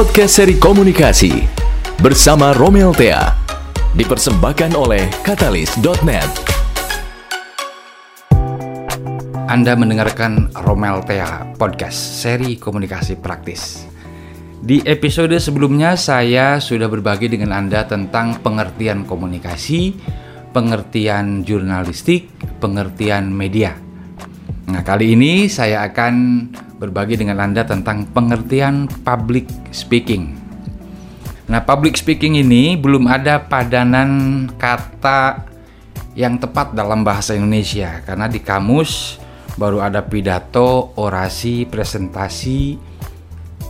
podcast seri komunikasi bersama Romel Thea. Dipersembahkan oleh Katalis.net. Anda mendengarkan Romel Thea Podcast seri komunikasi praktis. Di episode sebelumnya saya sudah berbagi dengan Anda tentang pengertian komunikasi, pengertian jurnalistik, pengertian media. Nah, kali ini saya akan berbagi dengan Anda tentang pengertian public speaking. Nah, public speaking ini belum ada padanan kata yang tepat dalam bahasa Indonesia karena di kamus baru ada pidato, orasi, presentasi,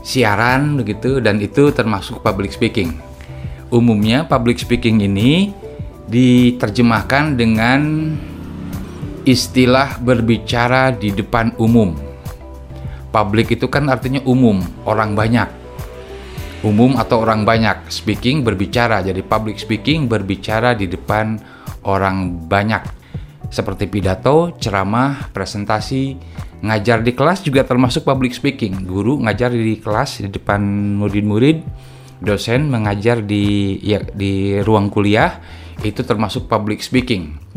siaran begitu dan itu termasuk public speaking. Umumnya public speaking ini diterjemahkan dengan istilah berbicara di depan umum Public itu kan artinya umum, orang banyak. Umum atau orang banyak, speaking berbicara. Jadi public speaking berbicara di depan orang banyak. Seperti pidato, ceramah, presentasi, ngajar di kelas juga termasuk public speaking. Guru ngajar di kelas di depan murid-murid, dosen mengajar di ya, di ruang kuliah itu termasuk public speaking.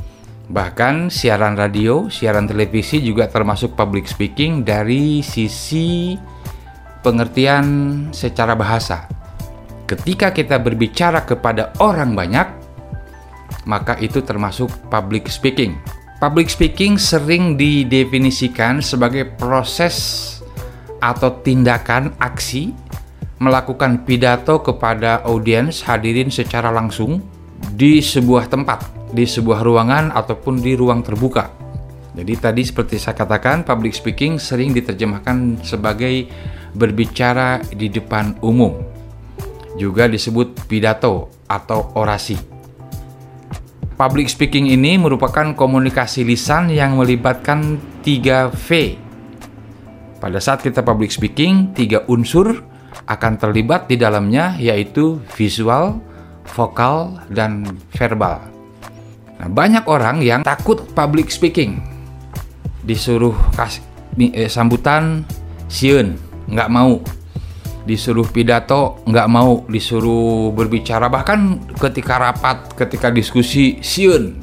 Bahkan siaran radio, siaran televisi juga termasuk public speaking dari sisi pengertian secara bahasa. Ketika kita berbicara kepada orang banyak, maka itu termasuk public speaking. Public speaking sering didefinisikan sebagai proses atau tindakan aksi melakukan pidato kepada audiens hadirin secara langsung di sebuah tempat di sebuah ruangan ataupun di ruang terbuka. Jadi tadi seperti saya katakan, public speaking sering diterjemahkan sebagai berbicara di depan umum. Juga disebut pidato atau orasi. Public speaking ini merupakan komunikasi lisan yang melibatkan 3V. Pada saat kita public speaking, tiga unsur akan terlibat di dalamnya yaitu visual, vokal, dan verbal. Nah, banyak orang yang takut public speaking. Disuruh kasih eh, sambutan siun, nggak mau. Disuruh pidato, nggak mau. Disuruh berbicara, bahkan ketika rapat, ketika diskusi, siun.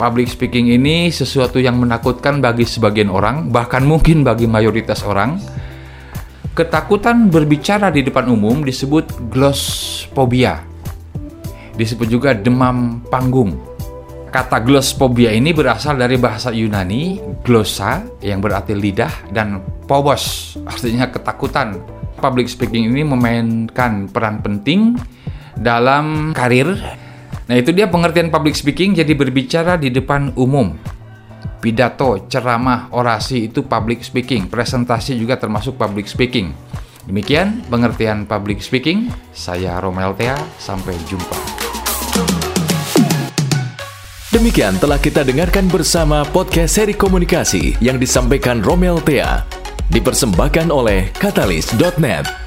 Public speaking ini sesuatu yang menakutkan bagi sebagian orang, bahkan mungkin bagi mayoritas orang. Ketakutan berbicara di depan umum disebut glosphobia. Disebut juga demam panggung Kata glosphobia ini berasal dari bahasa Yunani glossa yang berarti lidah dan phobos artinya ketakutan. Public speaking ini memainkan peran penting dalam karir. Nah, itu dia pengertian public speaking jadi berbicara di depan umum. Pidato, ceramah, orasi itu public speaking. Presentasi juga termasuk public speaking. Demikian pengertian public speaking. Saya Romel Thea, sampai jumpa. Demikian telah kita dengarkan bersama podcast seri komunikasi yang disampaikan Romel Thea. Dipersembahkan oleh Katalis.net.